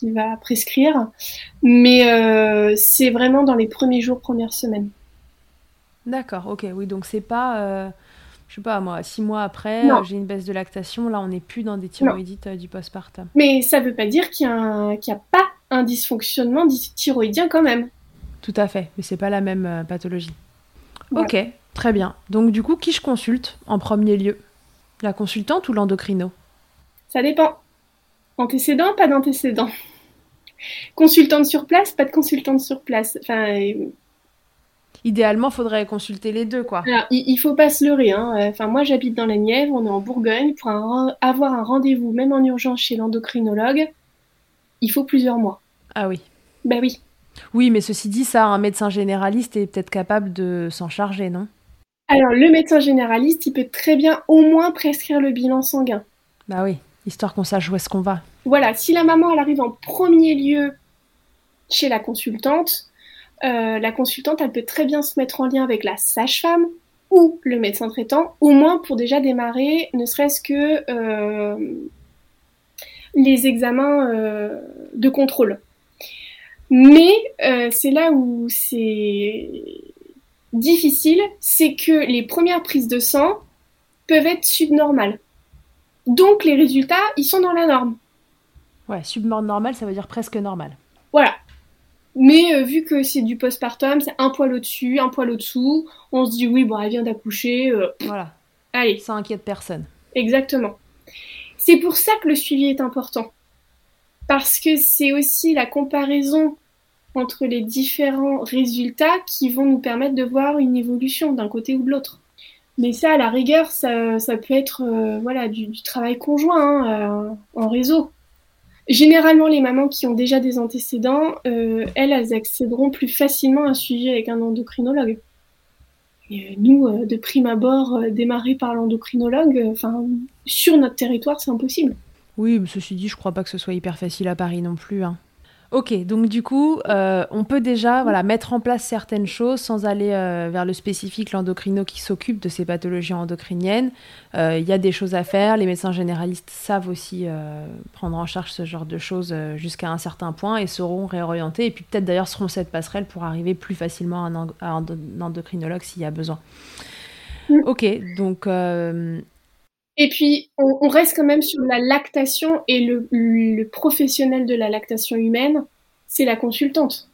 qui va prescrire, mais c'est vraiment dans les premiers jours, premières semaines. D'accord, ok, oui, donc c'est pas, euh, je sais pas moi, six mois après, euh, j'ai une baisse de lactation, là on n'est plus dans des thyroïdites euh, du postpartum. Mais ça veut pas dire qu'il n'y a, pas un dysfonctionnement thyroïdien quand même. Tout à fait, mais c'est pas la même pathologie. Ok, très bien. Donc du coup, qui je consulte en premier lieu? La consultante ou l'endocrino? Ça dépend. Antécédent, pas d'antécédent. Consultante sur place, pas de consultante sur place. Enfin, idéalement, faudrait consulter les deux, quoi. Alors, il, faut pas se leurrer. Hein. Enfin, moi, j'habite dans la Nièvre, on est en Bourgogne. Pour avoir un rendez-vous, même en urgence chez l'endocrinologue, il faut plusieurs mois. Ah oui. Ben oui. Oui, mais ceci dit, ça, un médecin généraliste est peut-être capable de s'en charger, non? Alors, le médecin généraliste, il peut très bien au moins prescrire le bilan sanguin. Bah oui, histoire qu'on sache où est-ce qu'on va. Voilà, si la maman, elle arrive en premier lieu chez la consultante, euh, la consultante, elle peut très bien se mettre en lien avec la sage-femme ou le médecin traitant, au moins pour déjà démarrer, ne serait-ce que euh, les examens euh, de contrôle. Mais c'est là où c'est difficile, c'est que les premières prises de sang peuvent être subnormales. Donc les résultats, ils sont dans la norme. Ouais, subnormal, ça veut dire presque normal. Voilà. Mais euh, vu que c'est du postpartum, c'est un poil au-dessus, un poil au-dessous, on se dit oui, bon, elle vient d'accoucher. Euh, voilà. Allez. Ça inquiète personne. Exactement. C'est pour ça que le suivi est important. Parce que c'est aussi la comparaison entre les différents résultats qui vont nous permettre de voir une évolution d'un côté ou de l'autre. Mais ça, à la rigueur, ça, ça peut être euh, voilà du, travail conjoint hein, en réseau. Généralement, les mamans qui ont déjà des antécédents, euh, elles, elles accéderont plus facilement à un suivi avec un endocrinologue. Euh, nous, euh, de prime abord, démarrer par l'endocrinologue, enfin, sur notre territoire, c'est impossible. Oui, ceci dit, je crois pas que ce soit hyper facile à Paris non plus. Hein. Ok, donc du coup, euh, on peut déjà voilà, mettre en place certaines choses sans aller euh, vers le spécifique, l'endocrino qui s'occupe de ces pathologies endocriniennes. Euh, il y a des choses à faire, les médecins généralistes savent aussi prendre en charge ce genre de choses jusqu'à un certain point et seront réorientés, et puis peut-être d'ailleurs seront cette passerelle pour arriver plus facilement à un, endocrinologue s'il y a besoin. Mm. Ok, donc et puis, on, reste quand même sur la lactation et le, professionnel de la lactation humaine, c'est la consultante.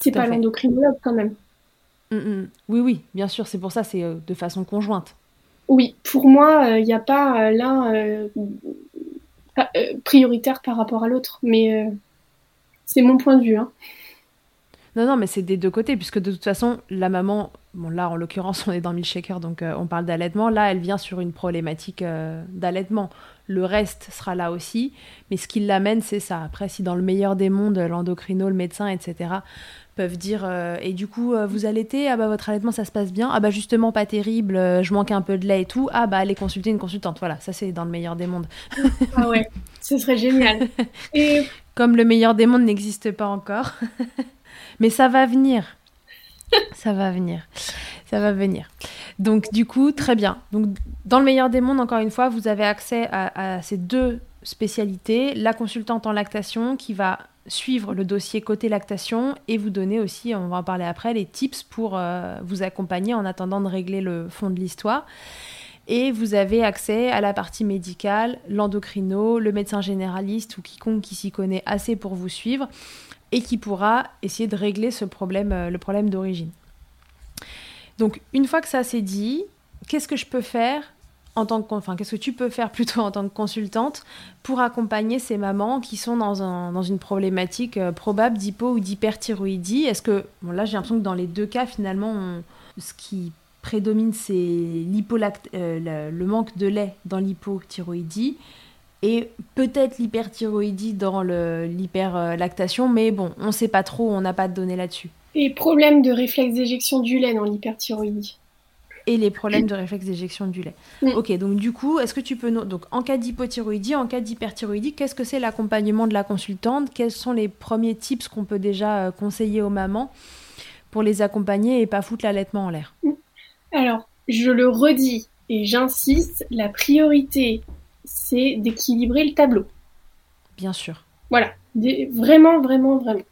C'est pas l'endocrinologue quand même. Mm, mm. Oui, oui, bien sûr, c'est pour ça, c'est euh, de façon conjointe. Oui, pour moi, il euh, n'y a pas euh, l'un prioritaire par rapport à l'autre, mais C'est mon point de vue. Hein. Non, non, mais c'est des deux côtés, puisque de toute façon, la maman, bon là en l'occurrence on est dans Milkshaker, donc on parle d'allaitement, là elle vient sur une problématique d'allaitement. Le reste sera là aussi, mais ce qui l'amène, c'est ça. Après, si dans le meilleur des mondes, l'endocrino, le médecin, etc., peuvent dire euh, et du coup euh, vous allaitez? Ah bah votre allaitement ça se passe bien. Ah bah justement pas terrible. Euh, je manque un peu de lait et tout. Ah bah allez consulter une consultante. Voilà ça c'est dans le meilleur des mondes. Ah ouais ce serait génial. Et comme le meilleur des mondes n'existe pas encore. Mais ça va venir ça va venir. Ça va venir. Donc du coup très bien. Donc dans le meilleur des mondes encore une fois vous avez accès à, ces deux spécialités. La consultante en lactation qui va suivre le dossier côté lactation et vous donner aussi, on va en parler après, les tips pour euh, vous accompagner en attendant de régler le fond de l'histoire. Et vous avez accès à la partie médicale, l'endocrino, le médecin généraliste ou quiconque qui s'y connaît assez pour vous suivre et qui pourra essayer de régler ce problème, euh, le problème d'origine. Donc une fois que ça c'est dit, qu'est-ce que je peux faire en tant que, enfin, qu'est-ce que tu peux faire plutôt en tant que consultante pour accompagner ces mamans qui sont dans, un, dans une problématique euh, probable d'hypo ou d'hyperthyroïdie? Est-ce que, bon, là j'ai l'impression que dans les deux cas finalement, ce qui prédomine c'est euh, le, manque de lait dans l'hypothyroïdie et peut-être l'hyperthyroïdie dans l'hyperlactation, mais bon, on ne sait pas trop, on n'a pas de données là-dessus. Et problème de réflexe d'éjection du lait dans l'hyperthyroïdie. Et les problèmes de réflexe d'éjection du lait. Ok, donc du coup, est-ce que tu peux... Donc en cas d'hypothyroïdie, en cas d'hyperthyroïdie, qu'est-ce que c'est l'accompagnement de la consultante? Quels sont les premiers tips qu'on peut déjà euh, conseiller aux mamans pour les accompagner et pas foutre l'allaitement en l'air? Alors, je le redis et j'insiste, la priorité, c'est d'équilibrer le tableau. Bien sûr. Voilà, vraiment, vraiment, vraiment.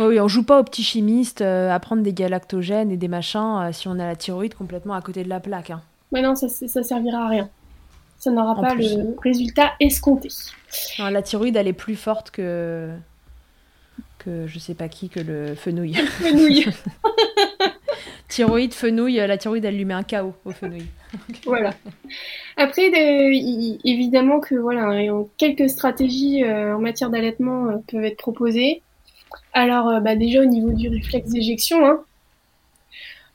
Oui, on joue pas aux petits chimistes euh, à prendre des galactogènes et des machins euh, si on a la thyroïde complètement à côté de la plaque. Hein. non, ça, ça servira à rien. Ça n'aura pas le résultat escompté. la thyroïde, elle est plus forte que que je sais pas qui, que le fenouil. fenouil. thyroïde, fenouil, la thyroïde, elle lui met un chaos au fenouil. voilà. Après, évidemment que voilà, quelques stratégies euh, en matière d'allaitement peuvent être proposées. Alors, euh, bah, déjà au niveau du réflexe d'éjection, hein,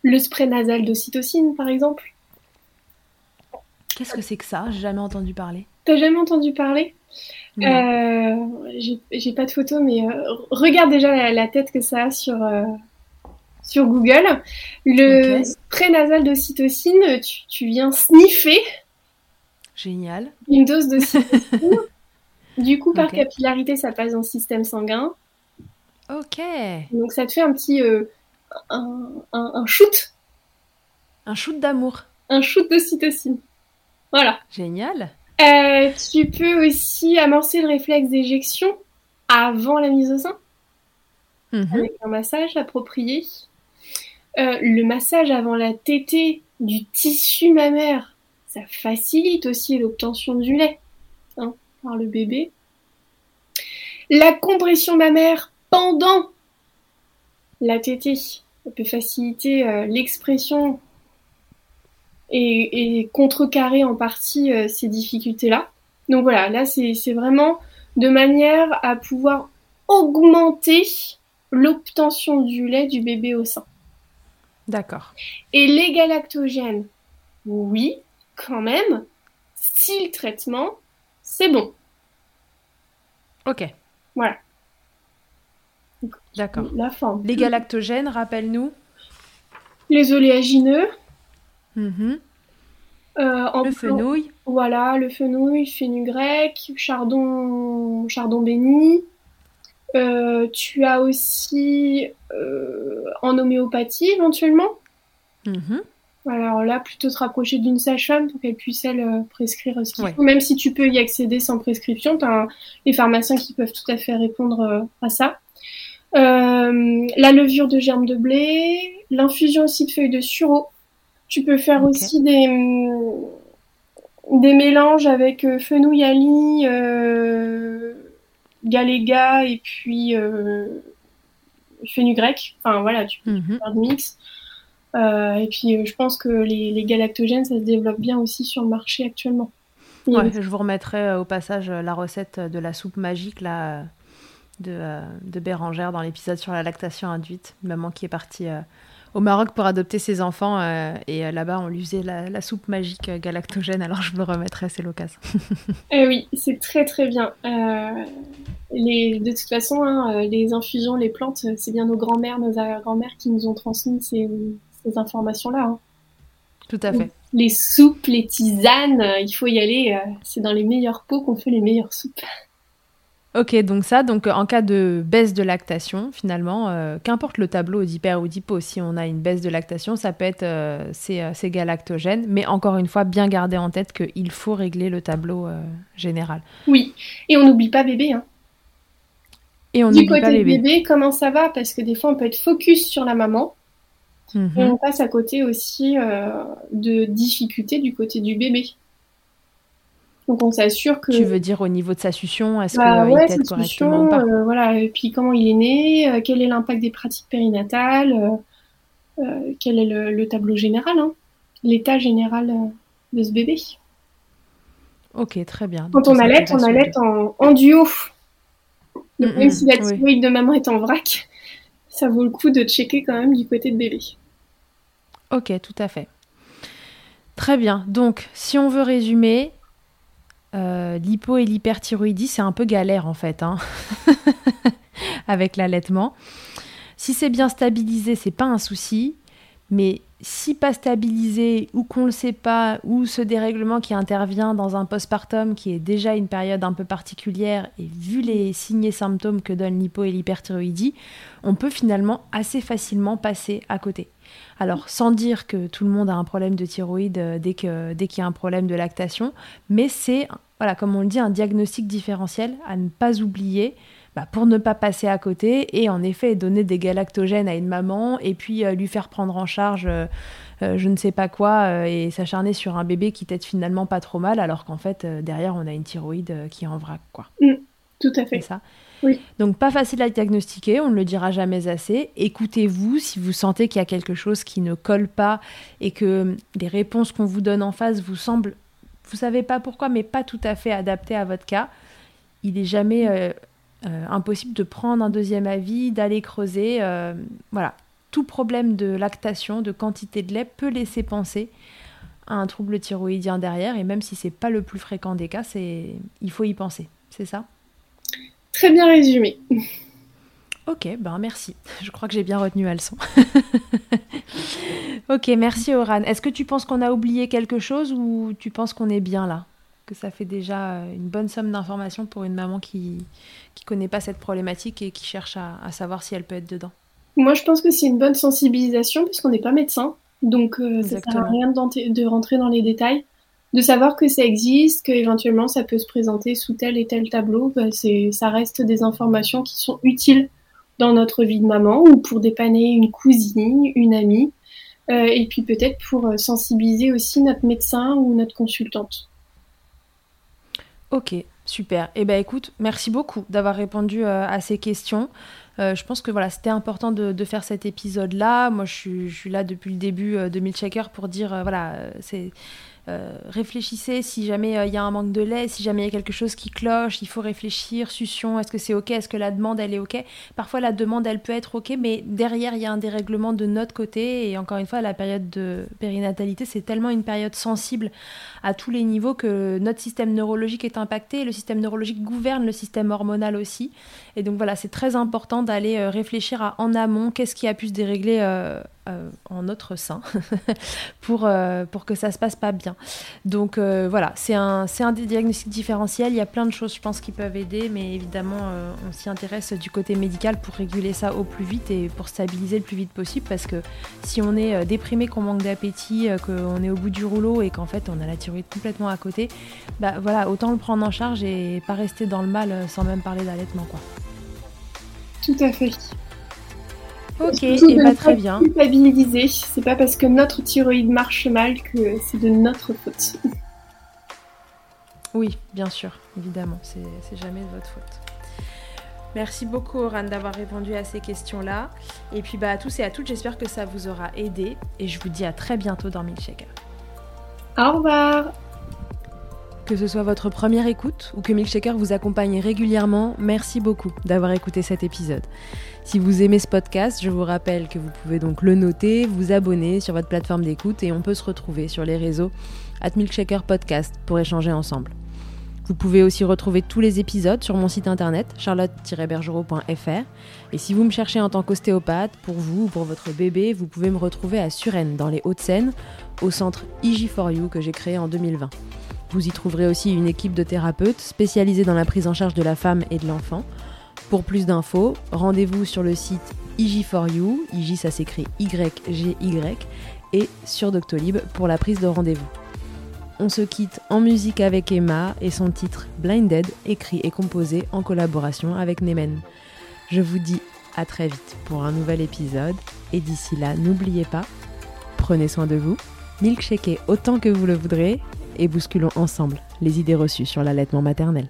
le spray nasal d'ocytocine, par exemple. Qu'est-ce que c'est que ça? J'ai jamais entendu parler. T'as jamais entendu parler? Euh, J'ai pas de photo, mais euh, regarde déjà la, tête que ça a sur, sur Google. Le spray nasal d'ocytocine, tu, tu viens sniffer. Génial. Une dose d'ocytocine. du coup, par capillarité, ça passe dans le système sanguin. Ok. Donc ça te fait un petit euh, un, shoot. Un shoot d'amour. Un shoot d'ocytocine. Voilà. Génial. Euh, tu peux aussi amorcer le réflexe d'éjection avant la mise au sein. Mhm. Avec un massage approprié. Euh, le massage avant la tétée du tissu mammaire, ça facilite aussi l'obtention du lait hein, par le bébé. La compression mammaire pendant la tétée. Ça peut faciliter euh, l'expression et, contrecarrer en partie euh, ces difficultés-là. Donc voilà, là c'est vraiment de manière à pouvoir augmenter l'obtention du lait du bébé au sein. D'accord. Et les galactogènes, oui, quand même, si le traitement, c'est bon. Ok. Voilà. D'accord. La forme. Les galactogènes, rappelle-nous. Les oléagineux. Mhm. Euh, le fenouil. Voilà, le fenouil, fenugrec, chardon, chardon béni. Euh, tu as aussi euh, en homéopathie éventuellement. Mhm. Alors là, plutôt te rapprocher d'une sage-femme pour qu'elle puisse elle prescrire ce qu'il faut. Même si tu peux y accéder sans prescription, tu as les pharmaciens qui peuvent tout à fait répondre à ça. Euh, la levure de germe de blé, l'infusion aussi de feuilles de sureau. Tu peux faire aussi des, des mélanges avec euh, fenouil ali, euh, galéga et puis euh, fenugrec. Enfin voilà, tu peux mhm. faire de mix. Euh, et puis je pense que les, les, galactogènes, ça se développe bien aussi sur le marché actuellement. Ouais, je vous remettrai au passage la recette de la soupe magique là de, de Bérangère dans l'épisode sur la lactation induite, maman qui est partie au Maroc pour adopter ses enfants. Euh, et euh, là-bas, on lui faisait la, soupe magique euh, galactogène. Alors je vous le remettrai, c'est l'occasion. eh oui, c'est très très bien. les, de toute façon, hein, les infusions, les plantes, c'est bien nos grands-mères, nos arrière-grands-mères qui nous ont transmis ces, informations-là. Hein. Tout à fait. Les soupes, les tisanes, il faut y aller. c'est dans les meilleurs pots qu'on fait les meilleures soupes. Ok, donc ça, donc en cas de baisse de lactation, finalement, euh, qu'importe le tableau d'hyper ou d'hypo, si on a une baisse de lactation, ça peut être euh, euh, c'est, galactogène, mais encore une fois, bien garder en tête qu'il faut régler le tableau général. Oui, et on n'oublie pas bébé. Hein. Et on n'oublie pas bébé. bébé. comment ça va? Parce que des fois, on peut être focus sur la maman, mhm. et on passe à côté aussi de difficultés du côté du bébé. Donc on s'assure que. Tu veux dire au niveau de sa sution, est-ce bah, qu'il ouais, correctement pas? euh, Voilà, et puis comment il est né, euh, quel est l'impact des pratiques périnatales, euh, quel est le, tableau général, hein, l'état général de ce bébé. Ok, très bien. Quand on allait, on allait en, en, duo. Donc, même si la thyroïde de maman est en vrac, ça vaut le coup de checker quand même du côté de bébé. Ok, tout à fait. Très bien. Donc, si on veut résumer, euh, l'hypo et l'hyperthyroïdie, c'est un peu galère en fait, hein avec l'allaitement. Si c'est bien stabilisé, c'est pas un souci, mais si pas stabilisé ou qu'on le sait pas, ou ce dérèglement qui intervient dans un postpartum qui est déjà une période un peu particulière, et vu les signes et symptômes que donnent l'hypo et l'hyperthyroïdie, on peut finalement assez facilement passer à côté. Alors, sans dire que tout le monde a un problème de thyroïde euh, dès qu'il dès y a un problème de lactation, mais c'est, voilà, comme on le dit, un diagnostic différentiel à ne pas oublier bah, pour ne pas passer à côté et en effet donner des galactogènes à une maman et puis euh, lui faire prendre en charge euh, je ne sais pas quoi et s'acharner sur un bébé qui t'aide finalement pas trop mal alors qu'en fait derrière on a une thyroïde qui est en vrac. Quoi. Mm, tout à fait. ça. Donc pas facile à diagnostiquer, on ne le dira jamais assez. Écoutez-vous si vous sentez qu'il y a quelque chose qui ne colle pas et que les réponses qu'on vous donne en face vous semblent, vous savez pas pourquoi, mais pas tout à fait adaptées à votre cas. Il est jamais euh, euh, impossible de prendre un deuxième avis, d'aller creuser. Euh, voilà, tout problème de lactation, de quantité de lait peut laisser penser à un trouble thyroïdien derrière. Et même si c'est pas le plus fréquent des cas, c'est il faut y penser. C'est ça? Très bien résumé. Ok, ben merci. Je crois que j'ai bien retenu la leçon. ok, merci Oran. Est-ce que tu penses qu'on a oublié quelque chose ou tu penses qu'on est bien là? Que ça fait déjà une bonne somme d'informations pour une maman qui ne connaît pas cette problématique et qui cherche à, savoir si elle peut être dedans? Moi, je pense que c'est une bonne sensibilisation puisqu'on n'est pas médecin. Donc, euh, ça ne sert à rien de rentrer dans les détails de savoir que ça existe, qu'éventuellement ça peut se présenter sous tel et tel tableau, bah, ça reste des informations qui sont utiles dans notre vie de maman ou pour dépanner une cousine, une amie, euh, et puis peut-être pour euh, sensibiliser aussi notre médecin ou notre consultante. Ok, super. Eh ben écoute, merci beaucoup d'avoir répondu euh, à ces questions. je pense que voilà, c'était important de, faire cet épisode-là. Moi, je suis, là depuis le début de Milkshaker pour dire, voilà, c'est euh, réfléchissez si jamais euh, il y a un manque de lait, si jamais il y a quelque chose qui cloche, il faut réfléchir, succion, est-ce que c'est ok, est-ce que la demande elle est ok. Parfois la demande elle peut être ok, mais derrière il y a un dérèglement de notre côté. Et encore une fois la période de périnatalité c'est tellement une période sensible à tous les niveaux que notre système neurologique est impacté, le système neurologique gouverne le système hormonal aussi et donc voilà c'est très important d'aller euh, réfléchir à en amont qu'est-ce qui a pu se dérégler euh, en notre sein pour, euh, pour que ça se passe pas bien. Donc euh, voilà, c'est un, un diagnostic différentiel. Il y a plein de choses, je pense, qui peuvent aider, mais évidemment, on s'y intéresse du côté médical pour réguler ça au plus vite et pour stabiliser le plus vite possible parce que si on est déprimé, qu'on manque d'appétit, qu'on est au bout du rouleau et qu'en fait on a la thyroïde complètement à côté, bah voilà, autant le prendre en charge et pas rester dans le mal sans même parler d'allaitement quoi. Tout à fait. Ok, et eh bah, très bien. Culpabiliser, c'est pas parce que notre thyroïde marche mal que c'est de notre faute. Oui, bien sûr, évidemment, c'est jamais de votre faute. Merci beaucoup Oran d'avoir répondu à ces questions-là. Et puis bah, à tous et à toutes, j'espère que ça vous aura aidé. Et je vous dis à très bientôt dans Milkshaker. Au revoir que ce soit votre première écoute ou que Milkshaker vous accompagne régulièrement, merci beaucoup d'avoir écouté cet épisode. Si vous aimez ce podcast, je vous rappelle que vous pouvez donc le noter, vous abonner sur votre plateforme d'écoute et on peut se retrouver sur les réseaux at Milkshaker Podcast pour échanger ensemble. Vous pouvez aussi retrouver tous les épisodes sur mon site internet charlotte-bergerot.fr. Et si vous me cherchez en tant qu'ostéopathe, pour vous ou pour votre bébé, vous pouvez me retrouver à Suresnes, dans les Hauts-de-Seine, au centre IG4U que j'ai créé en 2020. Vous y trouverez aussi une équipe de thérapeutes spécialisés dans la prise en charge de la femme et de l'enfant. Pour plus d'infos, rendez-vous sur le site IG4U, IG ça s'écrit Y-G-Y, et sur Doctolib pour la prise de rendez-vous. On se quitte en musique avec Emma et son titre Blinded, écrit et composé en collaboration avec Nemen. Je vous dis à très vite pour un nouvel épisode et d'ici là, n'oubliez pas, prenez soin de vous, milkshakez autant que vous le voudrez et bousculons ensemble les idées reçues sur l'allaitement maternel.